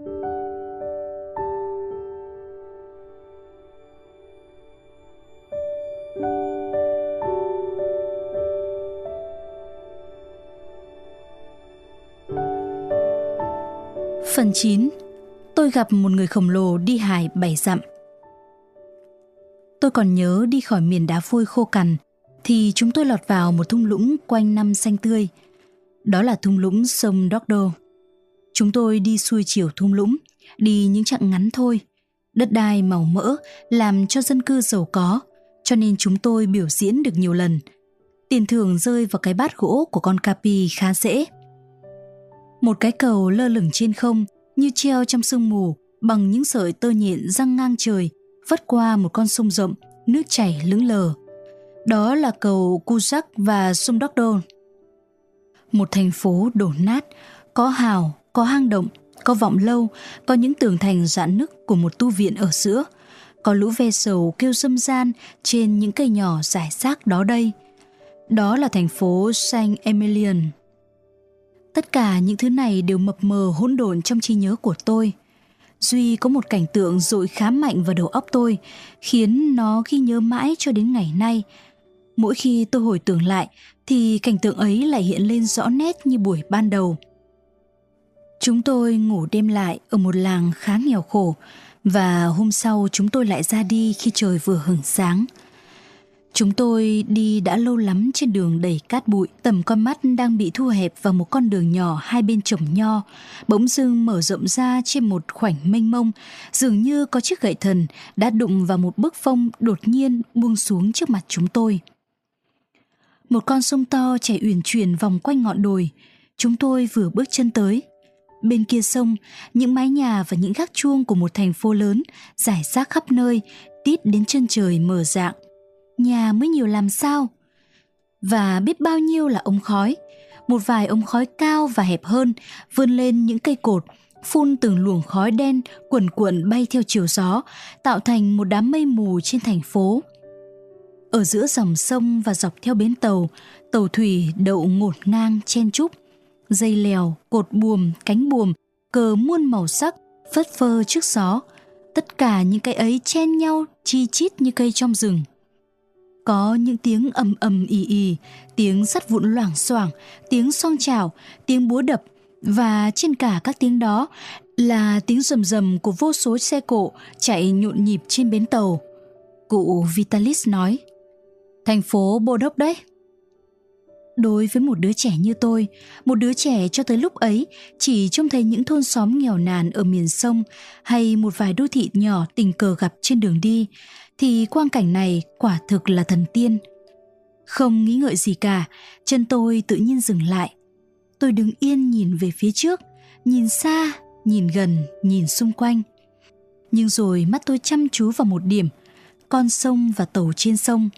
Phần 9 Tôi gặp một người khổng lồ đi hải bảy dặm. Tôi còn nhớ đi khỏi miền đá vôi khô cằn, thì chúng tôi lọt vào một thung lũng quanh năm xanh tươi. Đó là thung lũng sông Dordo. Chúng tôi đi xuôi chiều thung lũng, đi những chặng ngắn thôi. Đất đai màu mỡ làm cho dân cư giàu có, cho nên chúng tôi biểu diễn được nhiều lần. Tiền thưởng rơi vào cái bát gỗ của con Capi khá dễ. Một cái cầu lơ lửng trên không như treo trong sương mù bằng những sợi tơ nhện răng ngang trời vất qua một con sông rộng, nước chảy lững lờ. Đó là cầu Kuzak và sông Đốc Đôn. Một thành phố đổ nát, có hào, có hang động, có vọng lâu, có những tường thành rạn nứt của một tu viện ở giữa, có lũ ve sầu kêu râm gian trên những cây nhỏ rải rác đó đây. Đó là thành phố Saint Emilion. Tất cả những thứ này đều mập mờ hỗn độn trong trí nhớ của tôi. Duy có một cảnh tượng dội khá mạnh vào đầu óc tôi, khiến nó ghi nhớ mãi cho đến ngày nay. Mỗi khi tôi hồi tưởng lại, thì cảnh tượng ấy lại hiện lên rõ nét như buổi ban đầu. Chúng tôi ngủ đêm lại ở một làng khá nghèo khổ, và hôm sau chúng tôi lại ra đi khi trời vừa hửng sáng – Chúng tôi đi đã lâu lắm trên đường đầy cát bụi, tầm con mắt đang bị thu hẹp vào một con đường nhỏ hai bên trồng nho, bỗng dưng mở rộng ra trên một khoảnh mênh mông, dường như có chiếc gậy thần đã đụng vào một bức phong đột nhiên buông xuống trước mặt chúng tôi. Một con sông to chảy uyển chuyển vòng quanh ngọn đồi, chúng tôi vừa bước chân tới. Bên kia sông, những mái nhà và những gác chuông của một thành phố lớn rải rác khắp nơi, tít đến chân trời mở dạng. Nhà mới nhiều làm sao? Và biết bao nhiêu là ống khói? Một vài ống khói cao và hẹp hơn vươn lên những cây cột phun từng luồng khói đen quẩn cuộn bay theo chiều gió tạo thành một đám mây mù trên thành phố. Ở giữa dòng sông và dọc theo bến tàu tàu thủy đậu ngổn ngang chen chúc dây lèo cột buồm cánh buồm cờ muôn màu sắc phất phơ trước gió tất cả những cái ấy chen nhau chi chít như cây trong rừng có những tiếng ầm ầm ì ì, tiếng sắt vụn loảng xoảng, tiếng song chảo, tiếng búa đập và trên cả các tiếng đó là tiếng rầm rầm của vô số xe cộ chạy nhộn nhịp trên bến tàu. Cụ Vitalis nói, thành phố Bô Đốc đấy. Đối với một đứa trẻ như tôi, một đứa trẻ cho tới lúc ấy chỉ trông thấy những thôn xóm nghèo nàn ở miền sông hay một vài đô thị nhỏ tình cờ gặp trên đường đi, thì quang cảnh này quả thực là thần tiên. Không nghĩ ngợi gì cả, chân tôi tự nhiên dừng lại. Tôi đứng yên nhìn về phía trước, nhìn xa, nhìn gần, nhìn xung quanh. Nhưng rồi mắt tôi chăm chú vào một điểm, con sông và tàu trên sông.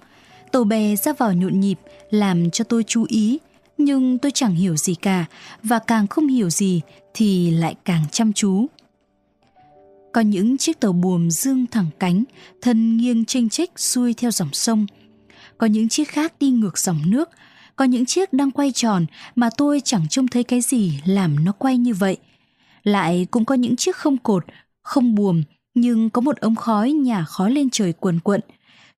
Tàu bè ra vào nhộn nhịp làm cho tôi chú ý, nhưng tôi chẳng hiểu gì cả và càng không hiểu gì thì lại càng chăm chú. Có những chiếc tàu buồm dương thẳng cánh, thân nghiêng chênh chích xuôi theo dòng sông. Có những chiếc khác đi ngược dòng nước, có những chiếc đang quay tròn mà tôi chẳng trông thấy cái gì làm nó quay như vậy. Lại cũng có những chiếc không cột, không buồm, nhưng có một ống khói nhả khói lên trời cuồn cuộn. cuộn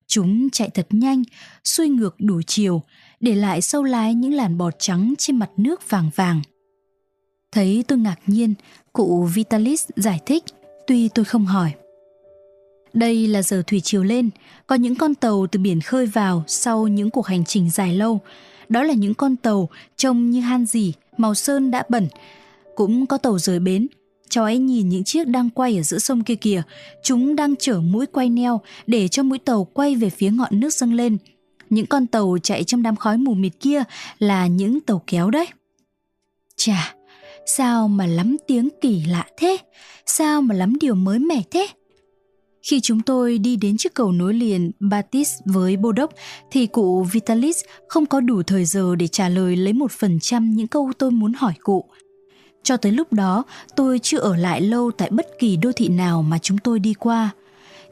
Chúng chạy thật nhanh, xuôi ngược đủ chiều, để lại sâu lái những làn bọt trắng trên mặt nước vàng vàng. Thấy tôi ngạc nhiên, cụ Vitalis giải thích – tuy tôi không hỏi. Đây là giờ thủy chiều lên, có những con tàu từ biển khơi vào sau những cuộc hành trình dài lâu. Đó là những con tàu trông như han dỉ, màu sơn đã bẩn. Cũng có tàu rời bến. Cháu ấy nhìn những chiếc đang quay ở giữa sông kia kìa. Chúng đang chở mũi quay neo để cho mũi tàu quay về phía ngọn nước dâng lên. Những con tàu chạy trong đám khói mù mịt kia là những tàu kéo đấy. Chà, sao mà lắm tiếng kỳ lạ thế? sao mà lắm điều mới mẻ thế? Khi chúng tôi đi đến chiếc cầu nối liền Batis với Bô Đốc thì cụ Vitalis không có đủ thời giờ để trả lời lấy một phần trăm những câu tôi muốn hỏi cụ. Cho tới lúc đó, tôi chưa ở lại lâu tại bất kỳ đô thị nào mà chúng tôi đi qua.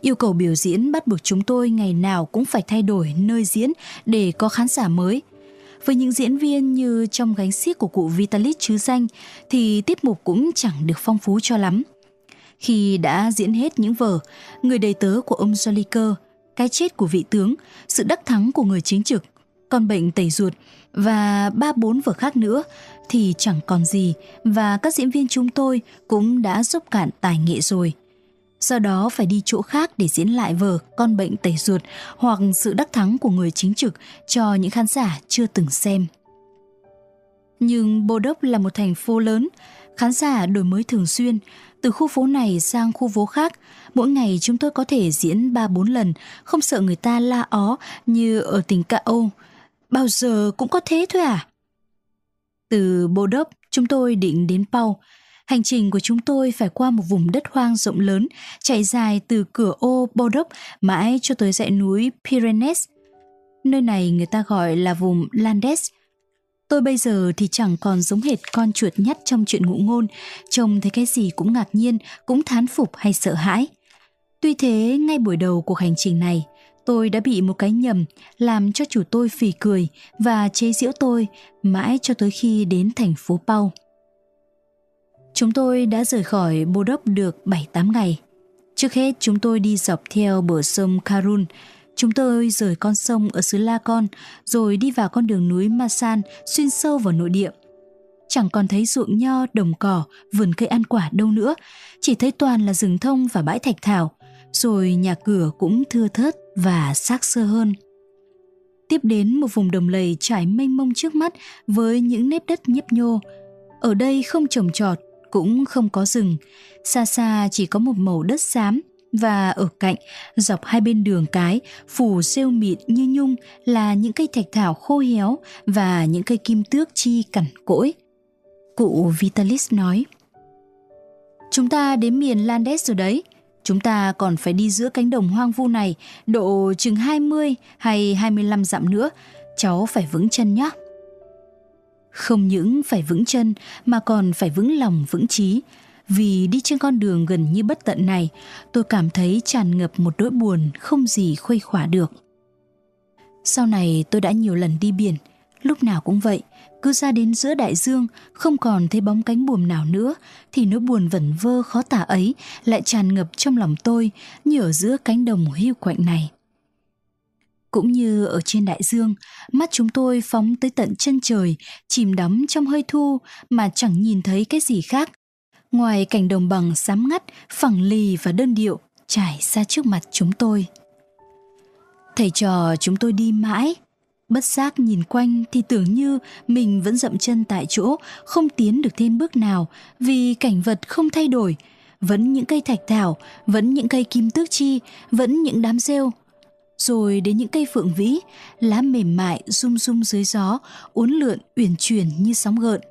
Yêu cầu biểu diễn bắt buộc chúng tôi ngày nào cũng phải thay đổi nơi diễn để có khán giả mới. Với những diễn viên như trong gánh xiếc của cụ Vitalis chứ danh thì tiết mục cũng chẳng được phong phú cho lắm Khi đã diễn hết những vở Người đầy tớ của ông Joliker, Cái chết của vị tướng, Sự đắc thắng của người chính trực, Con bệnh tẩy ruột và ba bốn vở khác nữa thì chẳng còn gì và các diễn viên chúng tôi cũng đã giúp cạn tài nghệ rồi. Do đó phải đi chỗ khác để diễn lại vở Con bệnh tẩy ruột hoặc sự đắc thắng của người chính trực cho những khán giả chưa từng xem. Nhưng Bô Đốc là một thành phố lớn, khán giả đổi mới thường xuyên, từ khu phố này sang khu phố khác, mỗi ngày chúng tôi có thể diễn 3-4 lần, không sợ người ta la ó như ở tỉnh Cà Âu. Bao giờ cũng có thế thôi à? Từ Bô Đốc, chúng tôi định đến Pau. Hành trình của chúng tôi phải qua một vùng đất hoang rộng lớn, chạy dài từ cửa ô Bô Đốc mãi cho tới dãy núi Pyrenees. Nơi này người ta gọi là vùng Landes – Tôi bây giờ thì chẳng còn giống hệt con chuột nhắt trong chuyện ngụ ngôn, trông thấy cái gì cũng ngạc nhiên, cũng thán phục hay sợ hãi. Tuy thế, ngay buổi đầu cuộc hành trình này, tôi đã bị một cái nhầm làm cho chủ tôi phì cười và chế giễu tôi mãi cho tới khi đến thành phố Pau. Chúng tôi đã rời khỏi Bô Đốc được 7-8 ngày. Trước hết chúng tôi đi dọc theo bờ sông Karun, Chúng tôi rời con sông ở xứ La Con rồi đi vào con đường núi Masan xuyên sâu vào nội địa. Chẳng còn thấy ruộng nho, đồng cỏ, vườn cây ăn quả đâu nữa, chỉ thấy toàn là rừng thông và bãi thạch thảo, rồi nhà cửa cũng thưa thớt và xác xơ hơn. Tiếp đến một vùng đồng lầy trải mênh mông trước mắt với những nếp đất nhấp nhô. Ở đây không trồng trọt, cũng không có rừng, xa xa chỉ có một màu đất xám và ở cạnh, dọc hai bên đường cái, phủ rêu mịn như nhung là những cây thạch thảo khô héo và những cây kim tước chi cằn cỗi. Cụ Vitalis nói, Chúng ta đến miền Landes rồi đấy, chúng ta còn phải đi giữa cánh đồng hoang vu này độ chừng 20 hay 25 dặm nữa, cháu phải vững chân nhé. Không những phải vững chân mà còn phải vững lòng vững trí, vì đi trên con đường gần như bất tận này, tôi cảm thấy tràn ngập một nỗi buồn không gì khuây khỏa được. Sau này tôi đã nhiều lần đi biển, lúc nào cũng vậy, cứ ra đến giữa đại dương, không còn thấy bóng cánh buồm nào nữa, thì nỗi buồn vẩn vơ khó tả ấy lại tràn ngập trong lòng tôi như ở giữa cánh đồng hiu quạnh này. Cũng như ở trên đại dương, mắt chúng tôi phóng tới tận chân trời, chìm đắm trong hơi thu mà chẳng nhìn thấy cái gì khác ngoài cảnh đồng bằng xám ngắt, phẳng lì và đơn điệu trải ra trước mặt chúng tôi. Thầy trò chúng tôi đi mãi, bất giác nhìn quanh thì tưởng như mình vẫn dậm chân tại chỗ, không tiến được thêm bước nào vì cảnh vật không thay đổi, vẫn những cây thạch thảo, vẫn những cây kim tước chi, vẫn những đám rêu. Rồi đến những cây phượng vĩ, lá mềm mại rung rung dưới gió, uốn lượn uyển chuyển như sóng gợn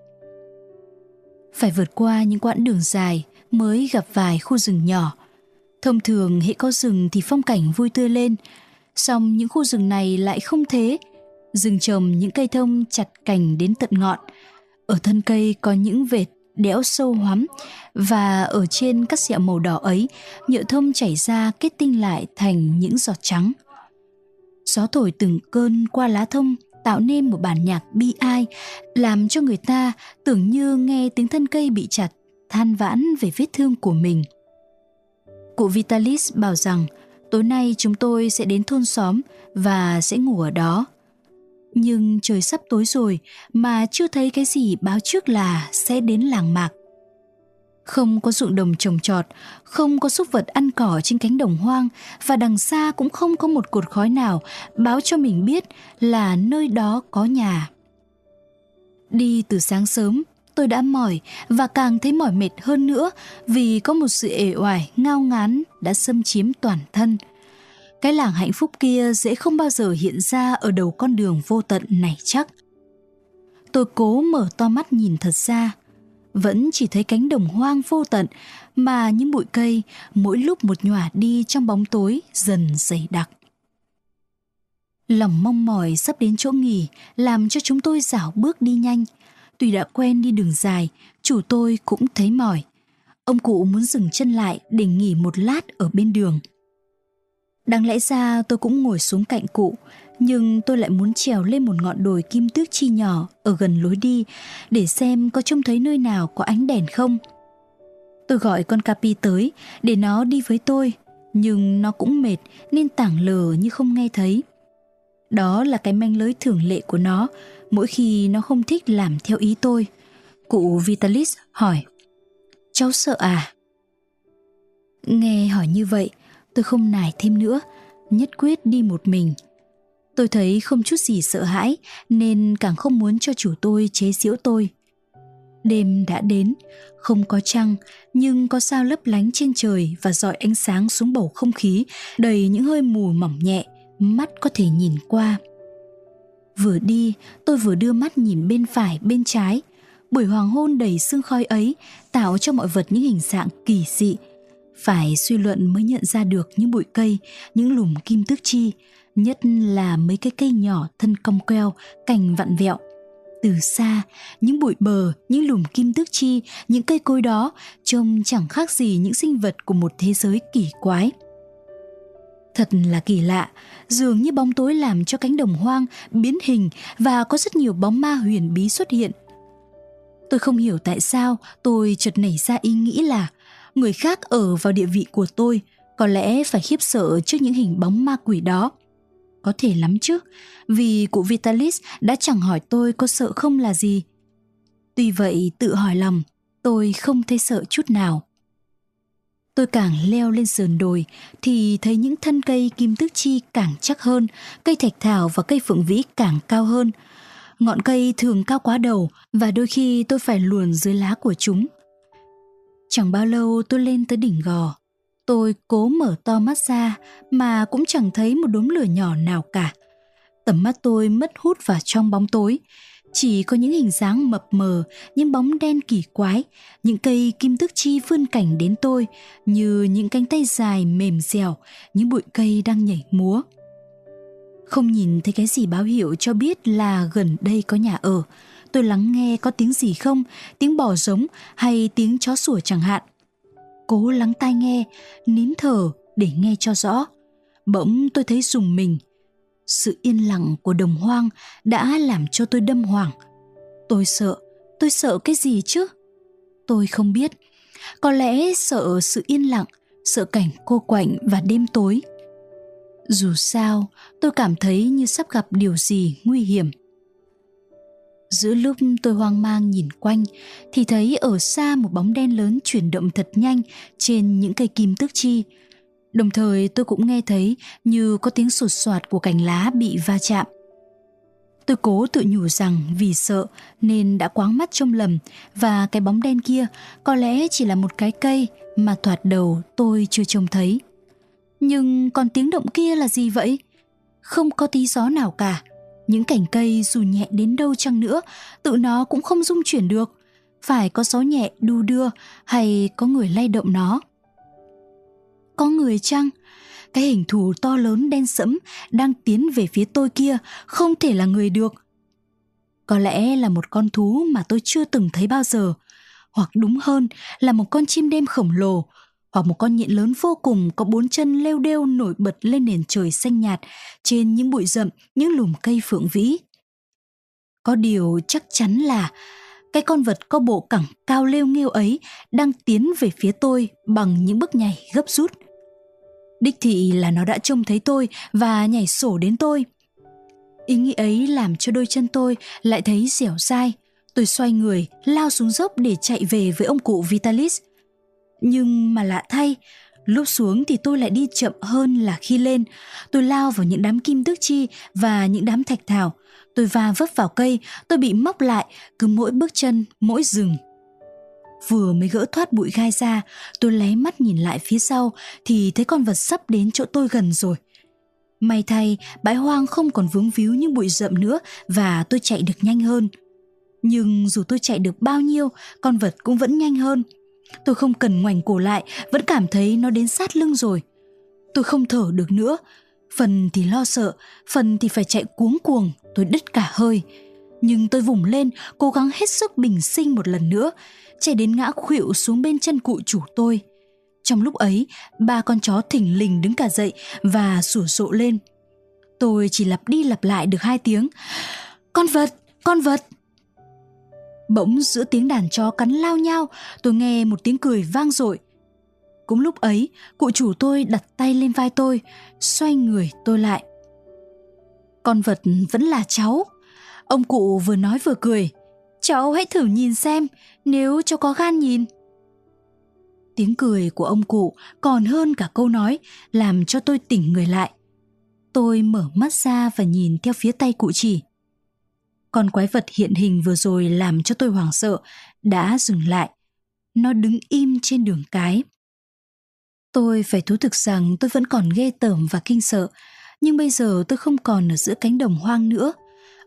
phải vượt qua những quãng đường dài mới gặp vài khu rừng nhỏ. Thông thường hệ có rừng thì phong cảnh vui tươi lên, song những khu rừng này lại không thế. Rừng trồng những cây thông chặt cành đến tận ngọn. Ở thân cây có những vệt đẽo sâu hoắm và ở trên các sẹo màu đỏ ấy, nhựa thông chảy ra kết tinh lại thành những giọt trắng. Gió thổi từng cơn qua lá thông tạo nên một bản nhạc bi ai, làm cho người ta tưởng như nghe tiếng thân cây bị chặt, than vãn về vết thương của mình. Cụ Vitalis bảo rằng tối nay chúng tôi sẽ đến thôn xóm và sẽ ngủ ở đó. Nhưng trời sắp tối rồi mà chưa thấy cái gì báo trước là sẽ đến làng mạc. Không có ruộng đồng trồng trọt, không có súc vật ăn cỏ trên cánh đồng hoang và đằng xa cũng không có một cột khói nào báo cho mình biết là nơi đó có nhà. Đi từ sáng sớm, tôi đã mỏi và càng thấy mỏi mệt hơn nữa vì có một sự ể oải ngao ngán đã xâm chiếm toàn thân. Cái làng hạnh phúc kia dễ không bao giờ hiện ra ở đầu con đường vô tận này chắc. Tôi cố mở to mắt nhìn thật xa, vẫn chỉ thấy cánh đồng hoang vô tận mà những bụi cây mỗi lúc một nhòa đi trong bóng tối dần dày đặc. Lòng mong mỏi sắp đến chỗ nghỉ làm cho chúng tôi dảo bước đi nhanh. Tuy đã quen đi đường dài, chủ tôi cũng thấy mỏi. Ông cụ muốn dừng chân lại để nghỉ một lát ở bên đường. Đáng lẽ ra tôi cũng ngồi xuống cạnh cụ, nhưng tôi lại muốn trèo lên một ngọn đồi kim tước chi nhỏ ở gần lối đi để xem có trông thấy nơi nào có ánh đèn không. Tôi gọi con Capi tới để nó đi với tôi, nhưng nó cũng mệt nên tảng lờ như không nghe thấy. Đó là cái manh lưới thường lệ của nó mỗi khi nó không thích làm theo ý tôi. Cụ Vitalis hỏi, cháu sợ à? Nghe hỏi như vậy, tôi không nài thêm nữa, nhất quyết đi một mình. Tôi thấy không chút gì sợ hãi nên càng không muốn cho chủ tôi chế giễu tôi. Đêm đã đến, không có trăng nhưng có sao lấp lánh trên trời và dọi ánh sáng xuống bầu không khí đầy những hơi mù mỏng nhẹ, mắt có thể nhìn qua. Vừa đi, tôi vừa đưa mắt nhìn bên phải, bên trái. Buổi hoàng hôn đầy sương khói ấy tạo cho mọi vật những hình dạng kỳ dị. Phải suy luận mới nhận ra được những bụi cây, những lùm kim tước chi, nhất là mấy cái cây nhỏ thân cong queo, cành vặn vẹo. Từ xa, những bụi bờ, những lùm kim tước chi, những cây cối đó trông chẳng khác gì những sinh vật của một thế giới kỳ quái. Thật là kỳ lạ, dường như bóng tối làm cho cánh đồng hoang biến hình và có rất nhiều bóng ma huyền bí xuất hiện. Tôi không hiểu tại sao tôi chợt nảy ra ý nghĩ là người khác ở vào địa vị của tôi có lẽ phải khiếp sợ trước những hình bóng ma quỷ đó. Có thể lắm chứ, vì cụ Vitalis đã chẳng hỏi tôi có sợ không là gì. Tuy vậy tự hỏi lòng, tôi không thấy sợ chút nào. Tôi càng leo lên sườn đồi thì thấy những thân cây kim tước chi càng chắc hơn, cây thạch thảo và cây phượng vĩ càng cao hơn. Ngọn cây thường cao quá đầu và đôi khi tôi phải luồn dưới lá của chúng. Chẳng bao lâu tôi lên tới đỉnh gò. Tôi cố mở to mắt ra mà cũng chẳng thấy một đốm lửa nhỏ nào cả. Tầm mắt tôi mất hút vào trong bóng tối, chỉ có những hình dáng mập mờ, những bóng đen kỳ quái, những cây kim tước chi vươn cảnh đến tôi như những cánh tay dài mềm dẻo, những bụi cây đang nhảy múa. Không nhìn thấy cái gì báo hiệu cho biết là gần đây có nhà ở. Tôi lắng nghe có tiếng gì không, tiếng bò giống hay tiếng chó sủa chẳng hạn. Cố lắng tai nghe, nín thở để nghe cho rõ. Bỗng tôi thấy dùng mình – sự yên lặng của đồng hoang đã làm cho tôi đâm hoàng tôi sợ tôi sợ cái gì chứ? Tôi không biết. Có lẽ sợ sự yên lặng sợ cảnh cô quạnh và đêm tối. Dù sao tôi cảm thấy như sắp gặp điều gì nguy hiểm giữa lúc tôi hoang mang nhìn quanh, thì thấy ở xa một bóng đen lớn chuyển động thật nhanh trên những cây kim tước chi Đồng thời tôi cũng nghe thấy như có tiếng sột soạt của cành lá bị va chạm. Tôi cố tự nhủ rằng vì sợ nên đã quáng mắt trông lầm và cái bóng đen kia có lẽ chỉ là một cái cây mà thoạt đầu tôi chưa trông thấy. Nhưng còn tiếng động kia là gì vậy? Không có tí gió nào cả. Những cành cây dù nhẹ đến đâu chăng nữa, tự nó cũng không rung chuyển được. Phải có gió nhẹ đu đưa hay có người lay động nó. Có người chăng? Cái hình thù to lớn đen sẫm đang tiến về phía tôi kia không thể là người được. Có lẽ là một con thú mà tôi chưa từng thấy bao giờ, hoặc đúng hơn là một con chim đêm khổng lồ, hoặc một con nhện lớn vô cùng có bốn chân leo đeo nổi bật lên nền trời xanh nhạt trên những bụi rậm, những lùm cây phượng vĩ. Có điều chắc chắn là cái con vật có bộ cẳng cao lêu nghêu ấy đang tiến về phía tôi bằng những bước nhảy gấp rút. Đích thị là nó đã trông thấy tôi và nhảy sổ đến tôi. Ý nghĩ ấy làm cho đôi chân tôi lại thấy dẻo dai. Tôi xoay người, lao xuống dốc để chạy về với ông cụ Vitalis. Nhưng mà lạ thay, lúc xuống thì tôi lại đi chậm hơn là khi lên. Tôi lao vào những đám kim tước chi và những đám thạch thảo. Tôi va vấp vào cây, tôi bị móc lại cứ mỗi bước chân, mỗi rừng Vừa mới gỡ thoát bụi gai ra, tôi lé mắt nhìn lại phía sau thì thấy con vật sắp đến chỗ tôi gần rồi. May thay, bãi hoang không còn vướng víu như bụi rậm nữa và tôi chạy được nhanh hơn. Nhưng dù tôi chạy được bao nhiêu, con vật cũng vẫn nhanh hơn. Tôi không cần ngoảnh cổ lại, vẫn cảm thấy nó đến sát lưng rồi. Tôi không thở được nữa, phần thì lo sợ, phần thì phải chạy cuống cuồng, tôi đứt cả hơi. Nhưng tôi vùng lên, cố gắng hết sức bình sinh một lần nữa, chạy đến ngã khuỵu xuống bên chân cụ chủ tôi. Trong lúc ấy, ba con chó thỉnh lình đứng cả dậy và sủa sộ lên. Tôi chỉ lặp đi lặp lại được hai tiếng. Con vật, con vật. Bỗng giữa tiếng đàn chó cắn lao nhau, tôi nghe một tiếng cười vang dội. Cũng lúc ấy, cụ chủ tôi đặt tay lên vai tôi, xoay người tôi lại. Con vật vẫn là cháu. Ông cụ vừa nói vừa cười. Cháu hãy thử nhìn xem, nếu cháu có gan nhìn. Tiếng cười của ông cụ còn hơn cả câu nói làm cho tôi tỉnh người lại. Tôi mở mắt ra và nhìn theo phía tay cụ chỉ. Con quái vật hiện hình vừa rồi làm cho tôi hoảng sợ, đã dừng lại. Nó đứng im trên đường cái. Tôi phải thú thực rằng tôi vẫn còn ghê tởm và kinh sợ, nhưng bây giờ tôi không còn ở giữa cánh đồng hoang nữa.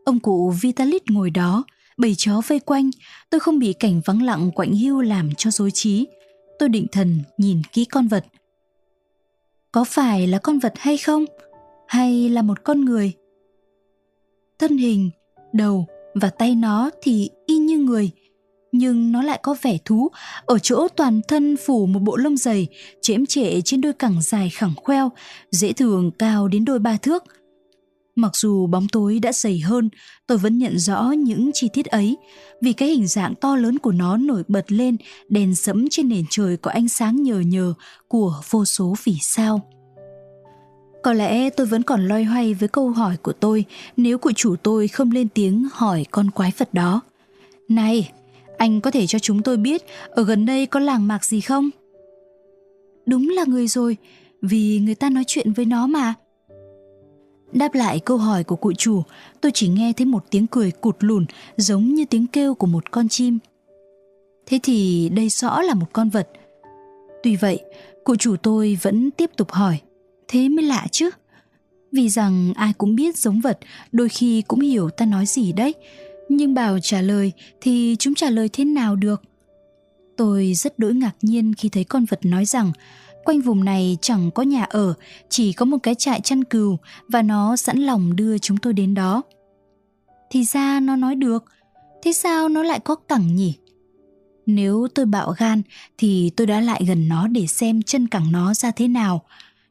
Ông cụ Vitalit ngồi đó, bầy chó vây quanh, tôi không bị cảnh vắng lặng quạnh hiu làm cho dối trí. Tôi định thần nhìn kỹ con vật. Có phải là con vật hay không? Hay là một con người? Thân hình, đầu và tay nó thì y như người, nhưng nó lại có vẻ thú ở chỗ toàn thân phủ một bộ lông dày, chễm trệ trên đôi cẳng dài khẳng khoeo, dễ thường cao đến đôi ba thước. Mặc dù bóng tối đã dày hơn, tôi vẫn nhận rõ những chi tiết ấy, vì cái hình dạng to lớn của nó nổi bật lên đèn sẫm trên nền trời có ánh sáng nhờ nhờ của vô số vì sao. Có lẽ tôi vẫn còn loay hoay với câu hỏi của tôi nếu cụ chủ tôi không lên tiếng hỏi con quái vật đó. Này, anh có thể cho chúng tôi biết ở gần đây có làng mạc gì không? Đúng là người rồi, vì người ta nói chuyện với nó mà. Đáp lại câu hỏi của cụ chủ, tôi chỉ nghe thấy một tiếng cười cụt lùn giống như tiếng kêu của một con chim. Thế thì đây rõ là một con vật. Tuy vậy, cụ chủ tôi vẫn tiếp tục hỏi. Thế mới lạ chứ. Vì rằng ai cũng biết giống vật, đôi khi cũng hiểu ta nói gì đấy. Nhưng bảo trả lời thì chúng trả lời thế nào được? Tôi rất đỗi ngạc nhiên khi thấy con vật nói rằng quanh vùng này chẳng có nhà ở, chỉ có một cái trại chăn cừu và nó sẵn lòng đưa chúng tôi đến đó. Thì ra nó nói được, thế sao nó lại có cẳng nhỉ? Nếu tôi bạo gan thì tôi đã lại gần nó để xem chân cẳng nó ra thế nào.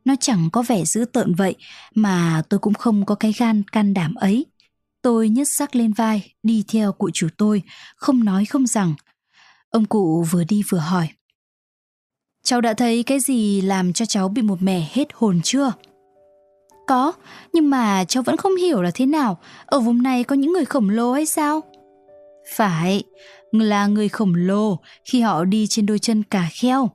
Nó chẳng có vẻ dữ tợn vậy mà tôi cũng không có cái gan can đảm ấy. Tôi nhấc sắc lên vai, đi theo cụ chủ tôi, không nói không rằng. Ông cụ vừa đi vừa hỏi. Cháu đã thấy cái gì làm cho cháu bị một mẻ hết hồn chưa? Có, nhưng mà cháu vẫn không hiểu là thế nào. Ở vùng này có những người khổng lồ hay sao? Phải, là người khổng lồ khi họ đi trên đôi chân cà kheo.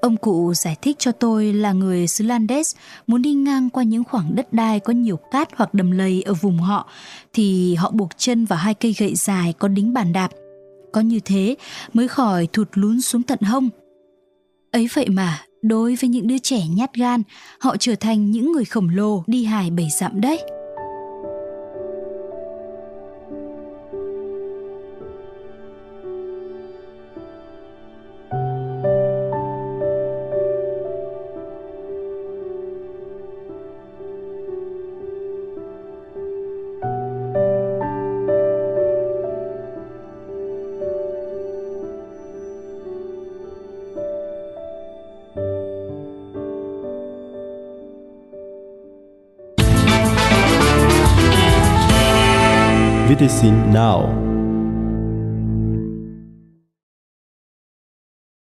Ông cụ giải thích cho tôi là người xứ Landes muốn đi ngang qua những khoảng đất đai có nhiều cát hoặc đầm lầy ở vùng họ thì họ buộc chân vào hai cây gậy dài có đính bàn đạp. Có như thế mới khỏi thụt lún xuống tận hông. Ấy vậy mà, đối với những đứa trẻ nhát gan, họ trở thành những người khổng lồ đi hài bảy dặm đấy. missing now.